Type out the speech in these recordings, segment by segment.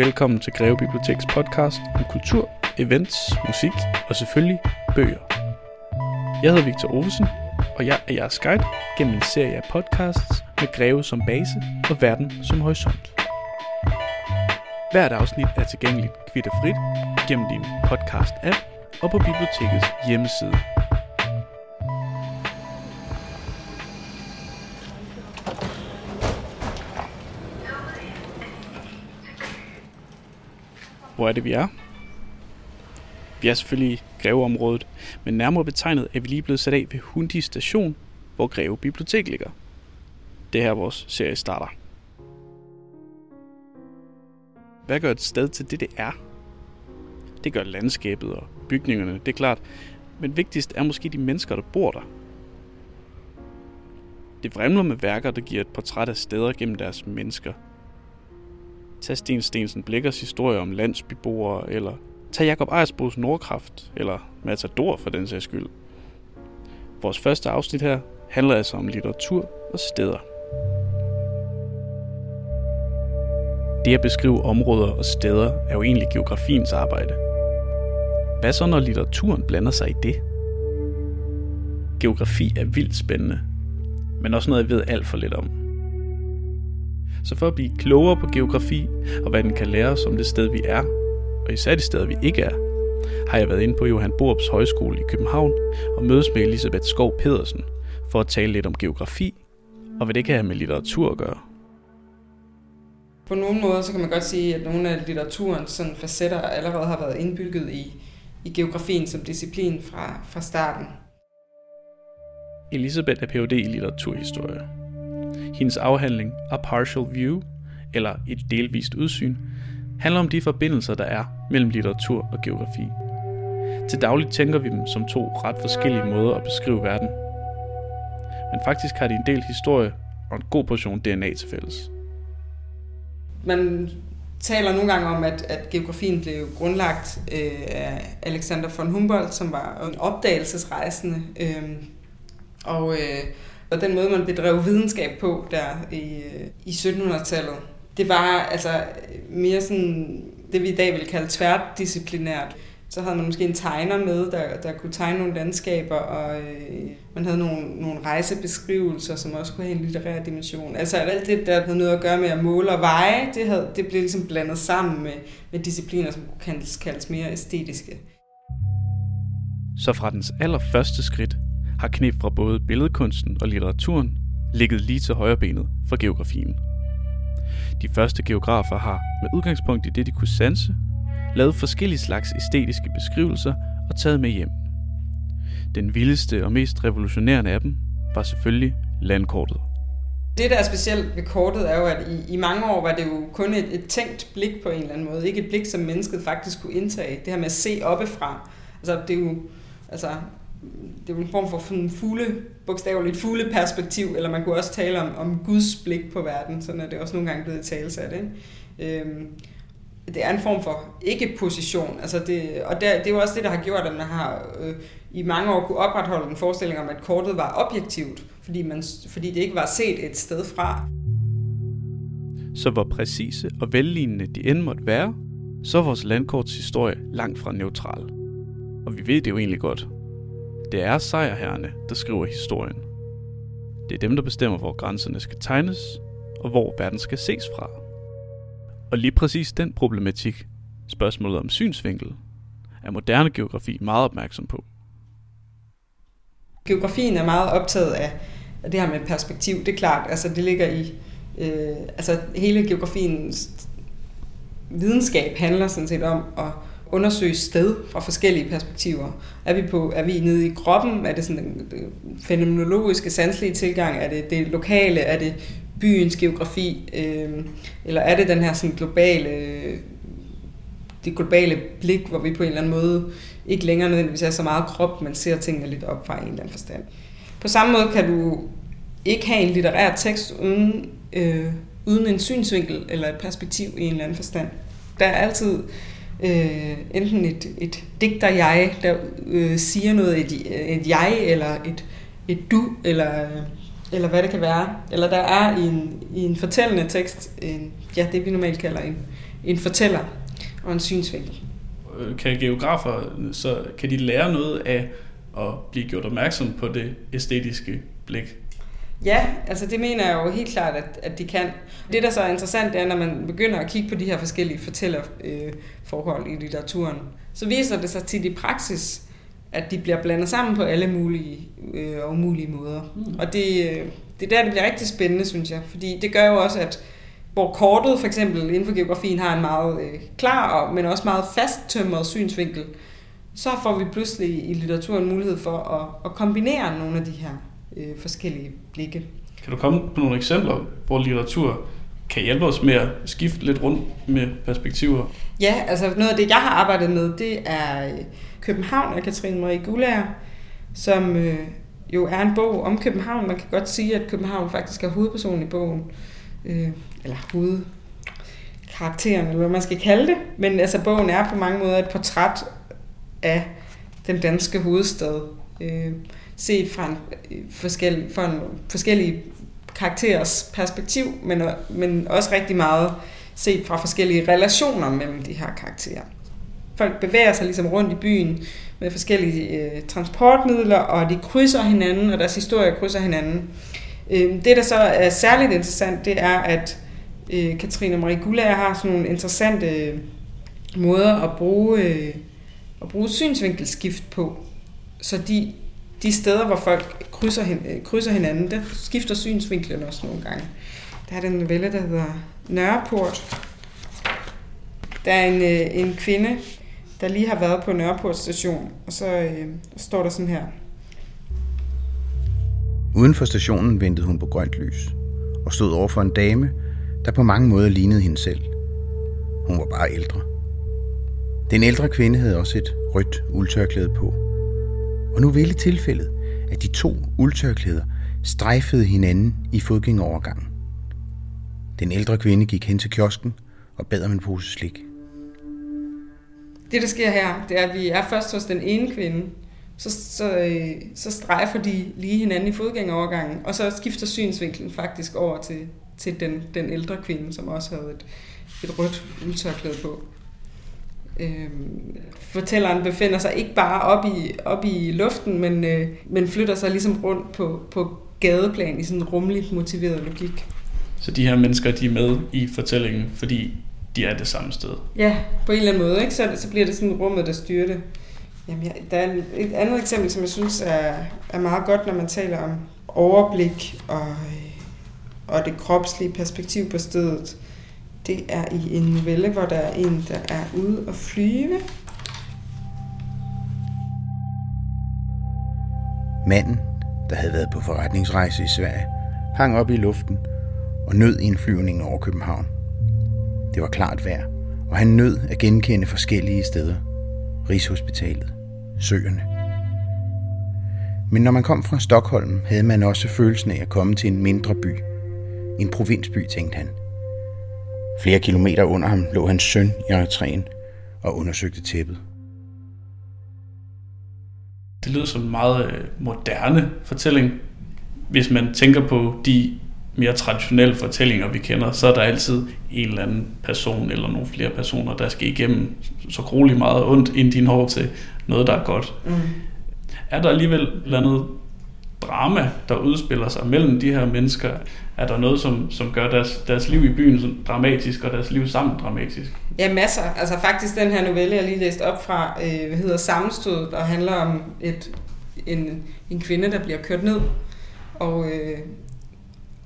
Velkommen til Greve Biblioteks podcast om kultur, events, musik og selvfølgelig bøger. Jeg hedder Victor Ovesen, og jeg er jeres guide gennem en serie af podcasts med Greve som base og verden som horisont. Hvert afsnit er tilgængeligt kvitterfrit gennem din podcast-app og på bibliotekets hjemmeside. Hvor er det, vi er? Vi er selvfølgelig i Greveområdet, men nærmere betegnet er vi lige blevet sat af ved Hundi station, hvor Greve Bibliotek ligger. Det er her vores serie starter. Hvad gør et sted til det, det er? Det gør landskabet og bygningerne, det er klart. Men vigtigst er måske de mennesker, der bor der. Det vrimler med værker, der giver et portræt af steder gennem deres mennesker. Tag Sten Stensen Blikkers historie om landsbyboere, eller tag Jakob Ejersbos Nordkraft, eller Matador for den sags skyld. Vores første afsnit her handler altså om litteratur og steder. Det at beskrive områder og steder er jo egentlig geografiens arbejde. Hvad så, når litteraturen blander sig i det? Geografi er vildt spændende, men også noget, jeg ved alt for lidt om. Så for at blive klogere på geografi og hvad den kan lære os om det sted, vi er, og især de steder, vi ikke er, har jeg været inde på Johan Borups Højskole i København og mødes med Elisabeth Skov Pedersen for at tale lidt om geografi og hvad det kan have med litteratur at gøre. På nogle måder så kan man godt sige, at nogle af litteraturens sådan facetter allerede har været indbygget i, i geografien som disciplin fra, fra starten. Elisabeth er Ph.D. i litteraturhistorie. Hendes afhandling A Partial View, eller et delvist udsyn, handler om de forbindelser, der er mellem litteratur og geografi. Til dagligt tænker vi dem som to ret forskellige måder at beskrive verden. Men faktisk har de en del historie og en god portion DNA til fælles. Man taler nogle gange om, at, at geografien blev grundlagt øh, af Alexander von Humboldt, som var en opdagelsesrejsende. Øh, og, øh, og den måde, man bedrev videnskab på der i, øh, i 1700-tallet, det var altså mere sådan det, vi i dag vil kalde tværdisciplinært. Så havde man måske en tegner med, der, der kunne tegne nogle landskaber, og øh, man havde nogle, nogle rejsebeskrivelser, som også kunne have en litterær dimension. Altså alt det, der havde noget at gøre med at måle og veje, det, havde, det blev ligesom blandet sammen med, med discipliner, som kunne kaldes, kaldes mere æstetiske. Så fra dens allerførste skridt har knep fra både billedkunsten og litteraturen ligget lige til højrebenet for geografien. De første geografer har, med udgangspunkt i det de kunne sanse, lavet forskellige slags æstetiske beskrivelser og taget med hjem. Den vildeste og mest revolutionerende af dem var selvfølgelig landkortet. Det, der er specielt ved kortet, er jo, at i, i mange år var det jo kun et, et tænkt blik på en eller anden måde. Ikke et blik, som mennesket faktisk kunne indtage. Det her med at se oppefra. Altså, det er jo, altså, det er jo en form for sådan fugle, bogstaveligt fugleperspektiv, eller man kunne også tale om, om Guds blik på verden, sådan er det også nogle gange blevet talsat. Ikke? Øhm, det er en form for ikke-position, altså det, og der, det er jo også det, der har gjort, at man har øh, i mange år kunne opretholde en forestilling om, at kortet var objektivt, fordi, man, fordi det ikke var set et sted fra. Så hvor præcise og vellignende de end måtte være, så er vores landkorts historie langt fra neutral. Og vi ved det jo egentlig godt, det er sejrherrene, der skriver historien. Det er dem, der bestemmer, hvor grænserne skal tegnes, og hvor verden skal ses fra. Og lige præcis den problematik, spørgsmålet om synsvinkel, er moderne geografi meget opmærksom på. Geografien er meget optaget af, det her med perspektiv, det er klart, altså det ligger i, øh, altså hele geografiens videnskab handler sådan set om at undersøge sted fra forskellige perspektiver. Er vi, på, er vi nede i kroppen? Er det sådan den øh, fænomenologiske, sanselige tilgang? Er det det lokale? Er det byens geografi? Øh, eller er det den her sådan globale, det globale blik, hvor vi på en eller anden måde ikke længere nødvendigvis er så meget krop, men ser tingene lidt op fra en eller anden forstand. På samme måde kan du ikke have en litterær tekst uden, øh, uden en synsvinkel eller et perspektiv i en eller anden forstand. Der er altid øh, enten et, et digter-jeg, der øh, siger noget, et, et jeg, eller et, et du, eller, eller hvad det kan være. Eller der er i en, i en fortællende tekst, en, ja, det vi normalt kalder en, en fortæller og en synsvinkel. Øh, kan geografer, så kan de lære noget af at blive gjort opmærksom på det æstetiske blik? Ja, altså det mener jeg jo helt klart, at, at de kan. Det, der så er interessant, det er, når man begynder at kigge på de her forskellige fortællerforhold øh, i litteraturen, så viser det sig tit i praksis, at de bliver blandet sammen på alle mulige øh, og umulige måder. Mm. Og det, øh, det er der, det bliver rigtig spændende, synes jeg. Fordi det gør jo også, at hvor kortet for eksempel inden for geografien har en meget øh, klar, men også meget fasttømret synsvinkel, så får vi pludselig i litteraturen mulighed for at, at kombinere nogle af de her øh, forskellige blikke. Kan du komme på nogle eksempler, hvor litteratur kan hjælpe os med at skifte lidt rundt med perspektiver? Ja, altså noget af det, jeg har arbejdet med, det er øh, København af Katrine Marie Gullager, som øh, jo er en bog om København. Man kan godt sige, at København faktisk er hovedpersonen i bogen. Øh, eller hovedkarakteren, eller hvad man skal kalde det. Men altså, bogen er på mange måder et portræt af den danske hovedstad. Øh, set fra en, øh, forskellig, fra en forskellige karakterers perspektiv, men, øh, men også rigtig meget set fra forskellige relationer mellem de her karakterer. Folk bevæger sig ligesom rundt i byen med forskellige øh, transportmidler, og de krydser hinanden, og deres historier krydser hinanden. Øh, det, der så er særligt interessant, det er, at øh, Katrine Marie Gullager har sådan nogle interessante øh, måder at bruge, øh, at bruge synsvinkelskift på. Så de, de steder, hvor folk krydser, hin, øh, krydser hinanden, der skifter synsvinklen også nogle gange. Der er den novelle, der hedder Nørreport. Der er en, øh, en kvinde, der lige har været på Nørreport station, og så øh, står der sådan her. Uden for stationen ventede hun på grønt lys og stod over for en dame, der på mange måder lignede hende selv. Hun var bare ældre. Den ældre kvinde havde også et rødt uldtørklæde på, og nu ville tilfældet, at de to uldtørklæder strejfede hinanden i fodgængerovergangen. Den ældre kvinde gik hen til kiosken og bad om en pose slik. Det, der sker her, det er, at vi er først hos den ene kvinde, så, så, øh, så strejfer de lige hinanden i fodgængerovergangen, og så skifter synsvinklen faktisk over til, til den, den ældre kvinde, som også havde et, et rødt uldtørklæde på. Øhm, fortælleren befinder sig ikke bare op i, op i luften, men, øh, men flytter sig ligesom rundt på, på gadeplan i sådan en rummeligt motiveret logik. Så de her mennesker, de er med i fortællingen, fordi de er det samme sted? Ja, på en eller anden måde. Ikke? Så, så bliver det sådan rummet, der styrer det. Jamen, ja, der er et andet eksempel, som jeg synes er, er meget godt, når man taler om overblik og, og det kropslige perspektiv på stedet. Det er i en novelle, hvor der er en, der er ude og flyve. Manden, der havde været på forretningsrejse i Sverige, hang op i luften og nød indflyvningen en flyvning over København. Det var klart vejr, og han nød at genkende forskellige steder. Rigshospitalet, søerne. Men når man kom fra Stockholm, havde man også følelsen af at komme til en mindre by. En provinsby, tænkte han. Flere kilometer under ham lå hans søn i entréen og undersøgte tæppet. Det lyder som en meget øh, moderne fortælling. Hvis man tænker på de mere traditionelle fortællinger, vi kender, så er der altid en eller anden person eller nogle flere personer, der skal igennem så grueligt meget ondt, inden de når til noget, der er godt. Mm. Er der alligevel et andet drama, der udspiller sig mellem de her mennesker? Er der noget, som, som gør deres, deres liv i byen dramatisk, og deres liv sammen dramatisk? Ja, masser. Altså faktisk den her novelle, jeg lige læste op fra, øh, hedder Sammenstød, der handler om et, en, en kvinde, der bliver kørt ned. Og øh,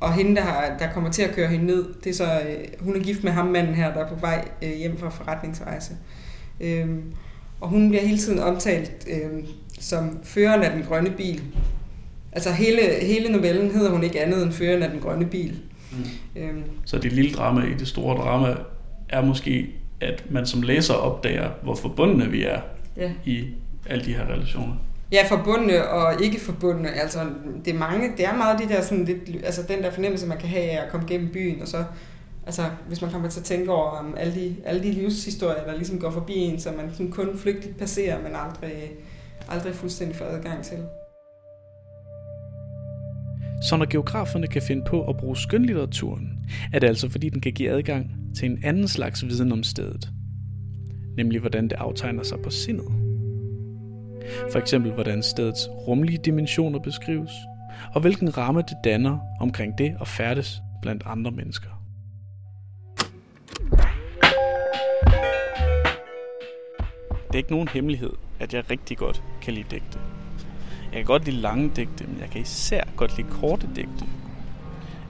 og hende, der, har, der kommer til at køre hende ned, det er så, øh, hun er gift med ham manden her, der er på vej øh, hjem fra forretningsrejse. Øh, og hun bliver hele tiden omtalt øh, som føreren af den grønne bil. Altså hele, hele novellen hedder hun ikke andet end føreren af den grønne bil. Mm. Øhm. Så det lille drama i det store drama er måske, at man som læser opdager, hvor forbundne vi er ja. i alle de her relationer. Ja, forbundne og ikke forbundne. Altså, det er mange, det er meget de der sådan lidt, altså den der fornemmelse, man kan have af at komme gennem byen, og så, altså, hvis man kommer til at tænke over om alle de, alle de livshistorier, der ligesom går forbi en, så man sådan kun flygtigt passerer, men aldrig, aldrig fuldstændig får adgang til. Så når geograferne kan finde på at bruge skønlitteraturen, er det altså fordi den kan give adgang til en anden slags viden om stedet. Nemlig hvordan det aftegner sig på sindet. For eksempel hvordan stedets rumlige dimensioner beskrives, og hvilken ramme det danner omkring det at færdes blandt andre mennesker. Det er ikke nogen hemmelighed, at jeg rigtig godt kan lide digte. Jeg kan godt lide lange digte, men jeg kan især godt lide korte digte.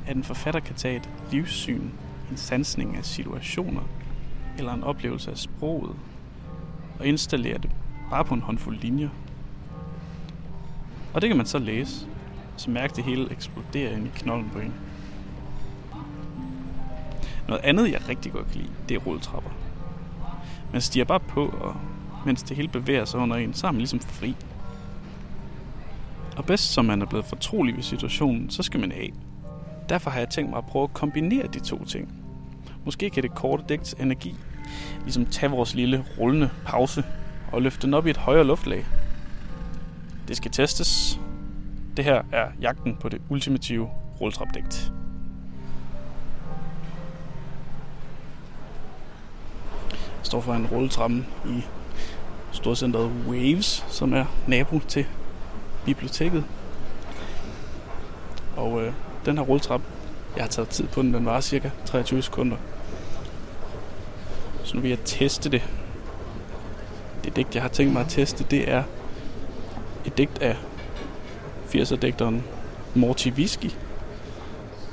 At en forfatter kan tage et livssyn, en sansning af situationer, eller en oplevelse af sproget, og installere det bare på en håndfuld linjer. Og det kan man så læse, så mærke det hele eksplodere ind i knolden på en. Noget andet, jeg rigtig godt kan lide, det er rulletrapper. Man stiger bare på, og mens det hele bevæger sig under en, så er man ligesom fri. Og bedst som man er blevet fortrolig ved situationen, så skal man af. Derfor har jeg tænkt mig at prøve at kombinere de to ting. Måske kan det korte dægts energi ligesom tage vores lille rullende pause og løfte den op i et højere luftlag. Det skal testes. Det her er jagten på det ultimative rulletrapdægt. Jeg står for en rulletramme i storcenteret Waves, som er nabo til biblioteket. Og øh, den her rulletrappe, jeg har taget tid på den, den var cirka 23 sekunder. Så nu vil jeg teste det. Det digt, jeg har tænkt mig at teste, det er et digt af 80'er-digteren Morty Whisky.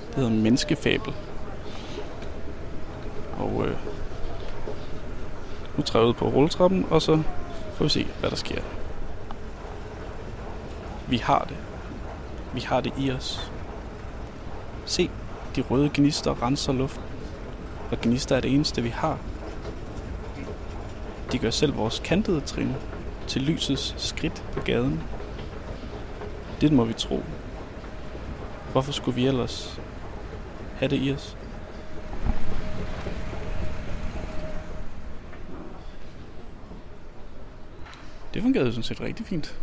Det hedder Menneskefabel. Og øh, nu træder jeg ud på rulletrappen, og så får vi se, hvad der sker. Vi har det. Vi har det i os. Se, de røde gnister renser luften. Og gnister er det eneste, vi har. De gør selv vores kantede trin til lysets skridt på gaden. Det må vi tro. Hvorfor skulle vi ellers have det i os? Det fungerede sådan set rigtig fint.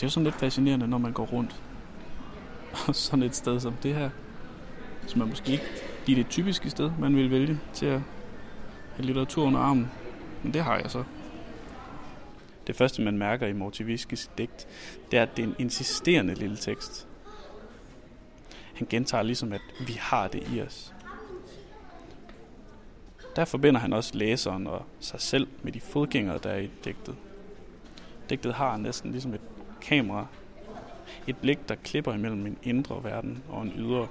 Det er jo sådan lidt fascinerende, når man går rundt. Og sådan et sted som det her, som er måske ikke lige det typiske sted, man vil vælge til at have litteratur under armen. Men det har jeg så. Det første, man mærker i Mortiviskis digt, det er, at det er en insisterende lille tekst. Han gentager ligesom, at vi har det i os. Der forbinder han også læseren og sig selv med de fodgængere, der er i digtet. Digtet har næsten ligesom et kamera. Et blik, der klipper imellem en indre verden og en ydre.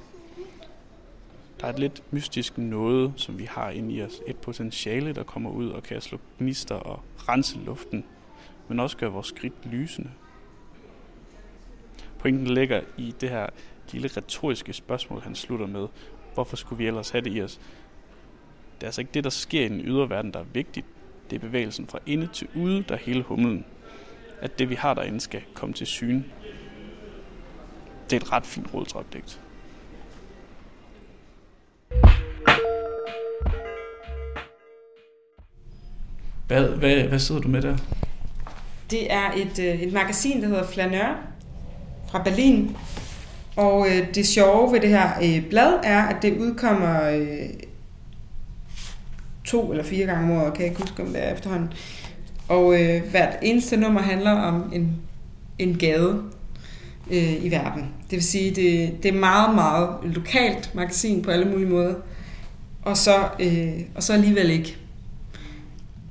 Der er et lidt mystisk noget, som vi har inde i os. Et potentiale, der kommer ud og kan slå gnister og rense luften, men også gøre vores skridt lysende. Pointen ligger i det her lille retoriske spørgsmål, han slutter med. Hvorfor skulle vi ellers have det i os? Det er altså ikke det, der sker i den ydre verden, der er vigtigt. Det er bevægelsen fra inde til ude, der er hele humlen. At det, vi har derinde, skal komme til syne. Det er et ret fint rådtrapdigt. Hvad, hvad, hvad sidder du med der? Det er et, øh, et magasin, der hedder Flaneur fra Berlin. Og øh, det sjove ved det her øh, blad er, at det udkommer øh, to eller fire gange om året, kan jeg ikke huske, om det er efterhånden. Og øh, hvert eneste nummer handler om en, en gade øh, i verden. Det vil sige, det, det er meget, meget lokalt magasin på alle mulige måder. Og så, øh, og så alligevel ikke.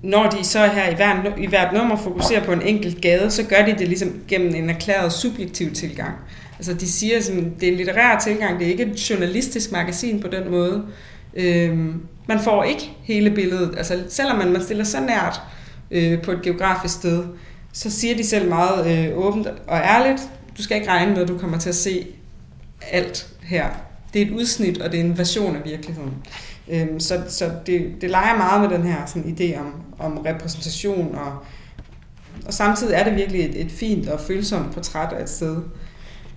Når de så her i hvert, i hvert nummer fokuserer på en enkelt gade, så gør de det ligesom gennem en erklæret subjektiv tilgang. Altså de siger, at det er en litterær tilgang, det er ikke et journalistisk magasin på den måde. Øhm, man får ikke hele billedet. Altså selvom man, man stiller så nært øh, Øh, på et geografisk sted, så siger de selv meget øh, åbent og ærligt, du skal ikke regne med, at du kommer til at se alt her. Det er et udsnit, og det er en version af virkeligheden. Øhm, så så det, det leger meget med den her sådan, idé om, om repræsentation, og, og samtidig er det virkelig et, et fint og følsomt portræt af et sted.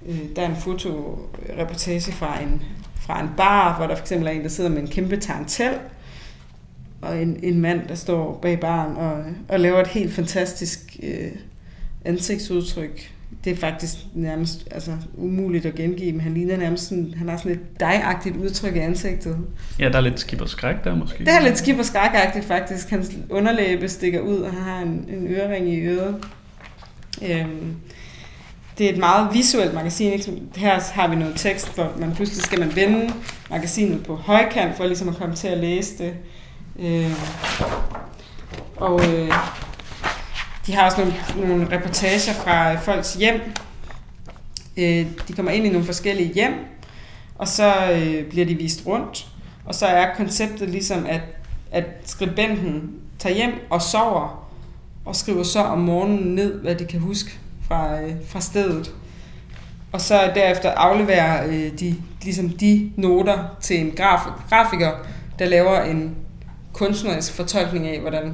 Øh, der er en fotoreportage fra en, fra en bar, hvor der for eksempel er en, der sidder med en kæmpe tarantel, og en, en mand, der står bag baren og, og laver et helt fantastisk øh, ansigtsudtryk det er faktisk nærmest altså, umuligt at gengive, men han ligner nærmest sådan, han har sådan et dejagtigt udtryk i ansigtet. Ja, der er lidt skib og skræk der måske. Det er lidt skib og skrækagtigt faktisk. Hans underlæbe stikker ud, og han har en, en ørering i øret. Øhm, det er et meget visuelt magasin. Ikke? Her har vi noget tekst, hvor man pludselig skal man vende magasinet på højkant, for ligesom at komme til at læse det. Øh, og øh, de har også nogle, nogle reportager fra folks hjem. Øh, de kommer ind i nogle forskellige hjem, og så øh, bliver de vist rundt. Og så er konceptet ligesom, at, at skribenten tager hjem og sover, og skriver så om morgenen ned, hvad de kan huske fra, øh, fra stedet. Og så derefter afleverer øh, de ligesom de noter til en graf, grafiker, der laver en kunstnerisk fortolkning af, hvordan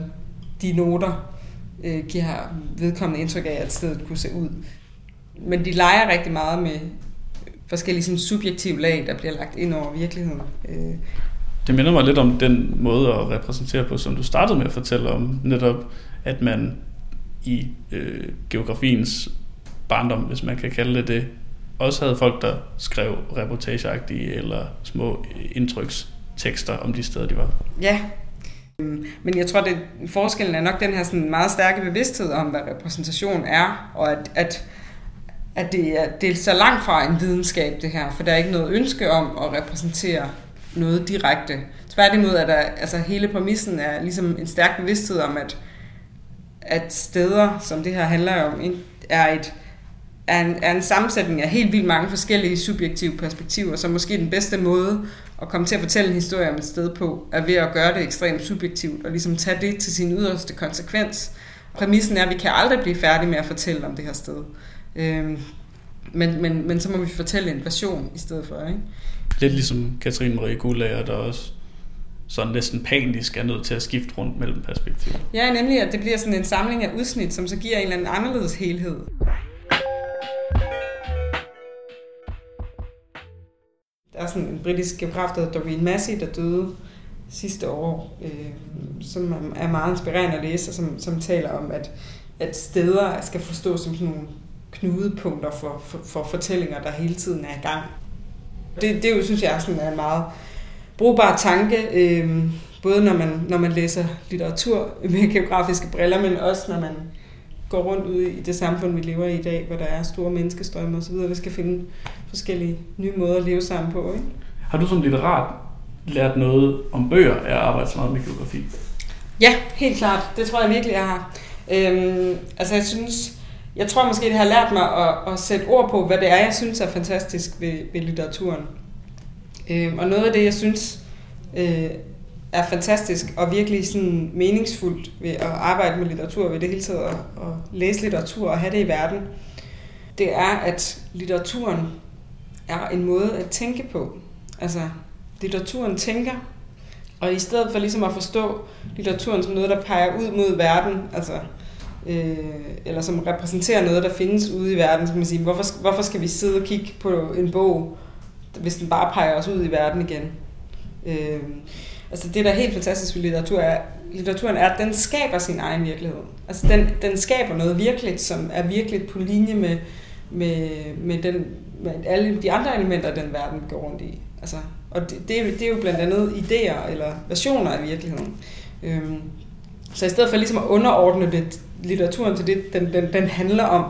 de noter øh, giver vedkommende indtryk af, at stedet kunne se ud. Men de leger rigtig meget med forskellige sådan, subjektive lag, der bliver lagt ind over virkeligheden. Øh. Det minder mig lidt om den måde at repræsentere på, som du startede med at fortælle om, netop at man i øh, geografiens barndom, hvis man kan kalde det det, også havde folk, der skrev reportageagtige eller små indtrykstekster om de steder, de var. Ja, Øhm, men jeg tror, at forskellen er nok den her sådan meget stærke bevidsthed om, hvad repræsentation er, og at, at, at det, er, det er så langt fra en videnskab, det her, for der er ikke noget ønske om at repræsentere noget direkte. Tværtimod er der, altså hele præmissen er ligesom en stærk bevidsthed om, at, at steder, som det her handler om, er et, er en, er en sammensætning af helt vildt mange forskellige subjektive perspektiver, så måske den bedste måde at komme til at fortælle en historie om et sted på, er ved at gøre det ekstremt subjektivt, og ligesom tage det til sin yderste konsekvens. Præmissen er, at vi kan aldrig blive færdige med at fortælle om det her sted. Øhm, men, men, men så må vi fortælle en version i stedet for, ikke? Lidt ligesom Katrine Marie Gullager, der også sådan næsten panisk er nødt til at skifte rundt mellem perspektiver. Ja, nemlig at det bliver sådan en samling af udsnit, som så giver en eller anden anderledes helhed. Der er sådan en britisk geograf, der hedder Doreen Massey, der døde sidste år, øh, som er meget inspirerende at læse, og som, som taler om, at, at steder skal forstås som sådan nogle knudepunkter for, for, for fortællinger, der hele tiden er i gang. Det, det jo, synes jeg, er en meget brugbar tanke, øh, både når man, når man læser litteratur med geografiske briller, men også når man går rundt ud i det samfund, vi lever i i dag, hvor der er store menneskestrømme osv. Vi skal finde forskellige nye måder at leve sammen på. Ikke? Har du som litterat lært noget om bøger af at arbejde så meget med geografi? Ja, helt klart. Det tror jeg virkelig, jeg har. Øhm, altså jeg synes, jeg tror måske, det har lært mig at, at sætte ord på, hvad det er, jeg synes er fantastisk ved, ved litteraturen. Øhm, og noget af det, jeg synes øh, er fantastisk og virkelig sådan meningsfuldt ved at arbejde med litteratur, ved det hele taget og, læse litteratur og have det i verden, det er, at litteraturen er en måde at tænke på. Altså, litteraturen tænker, og i stedet for ligesom at forstå litteraturen som noget, der peger ud mod verden, altså, øh, eller som repræsenterer noget, der findes ude i verden, så kan man sige, hvorfor, hvorfor skal vi sidde og kigge på en bog, hvis den bare peger os ud i verden igen? Øh, altså det, der er helt fantastisk ved litteratur, er, litteraturen er, at den skaber sin egen virkelighed. Altså den, den skaber noget virkeligt, som er virkelig på linje med, med, med, den, med alle de andre elementer, den verden går rundt i. Altså, og det, det, er, det er jo blandt andet idéer eller versioner af virkeligheden. Øhm, så i stedet for ligesom at underordne det, litteraturen til det, den, den, den handler om,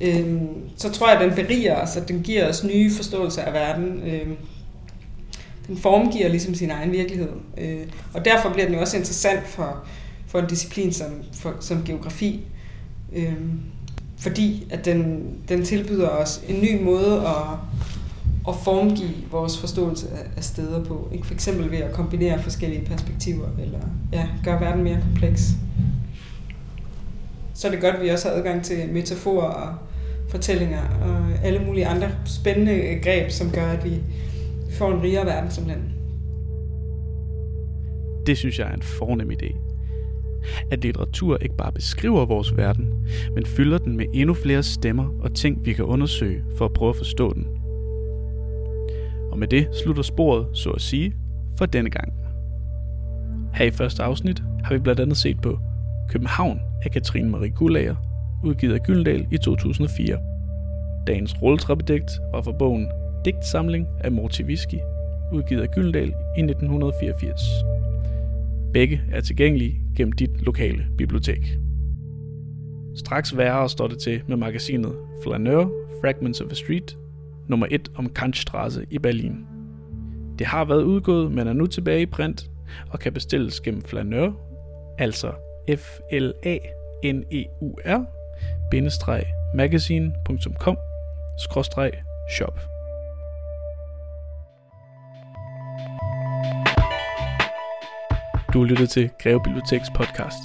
øhm, så tror jeg, at den beriger os, at den giver os nye forståelser af verden. Øhm, den formgiver ligesom sin egen virkelighed. Øh, og derfor bliver den jo også interessant for, for en disciplin som, for, som geografi. Øh, fordi at den, den tilbyder os en ny måde at, at formgive vores forståelse af steder på. Ikke? For eksempel ved at kombinere forskellige perspektiver, eller ja, gøre verden mere kompleks. Så er det godt, at vi også har adgang til metaforer og fortællinger og alle mulige andre spændende greb, som gør, at vi får en rigere verden simpelthen. Det synes jeg er en fornem idé. At litteratur ikke bare beskriver vores verden, men fylder den med endnu flere stemmer og ting, vi kan undersøge for at prøve at forstå den. Og med det slutter sporet, så at sige, for denne gang. Her i første afsnit har vi blandt andet set på København af Katrine Marie Gullager, udgivet af Gyldendal i 2004. Dagens rulletrappedigt var fra bogen Digtsamling af Morty Whisky, udgivet af Gyldendal i 1984. Begge er tilgængelige gennem dit lokale bibliotek. Straks værre står det til med magasinet Flaneur Fragments of a Street, nummer 1 om Kantstraße i Berlin. Det har været udgået, men er nu tilbage i print og kan bestilles gennem Flaneur, altså f l a n e u r magazine.com shop. Du lytter til Greve Biblioteks podcast.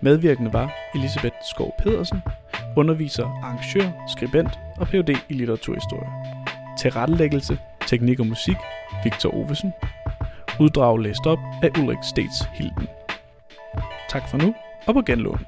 Medvirkende var Elisabeth Skov Pedersen, underviser, arrangør, skribent og Ph.D. i litteraturhistorie. Tilrettelæggelse, teknik og musik, Victor Ovesen. Uddrag læst op af Ulrik Stets Hilden. Tak for nu, og på genlån.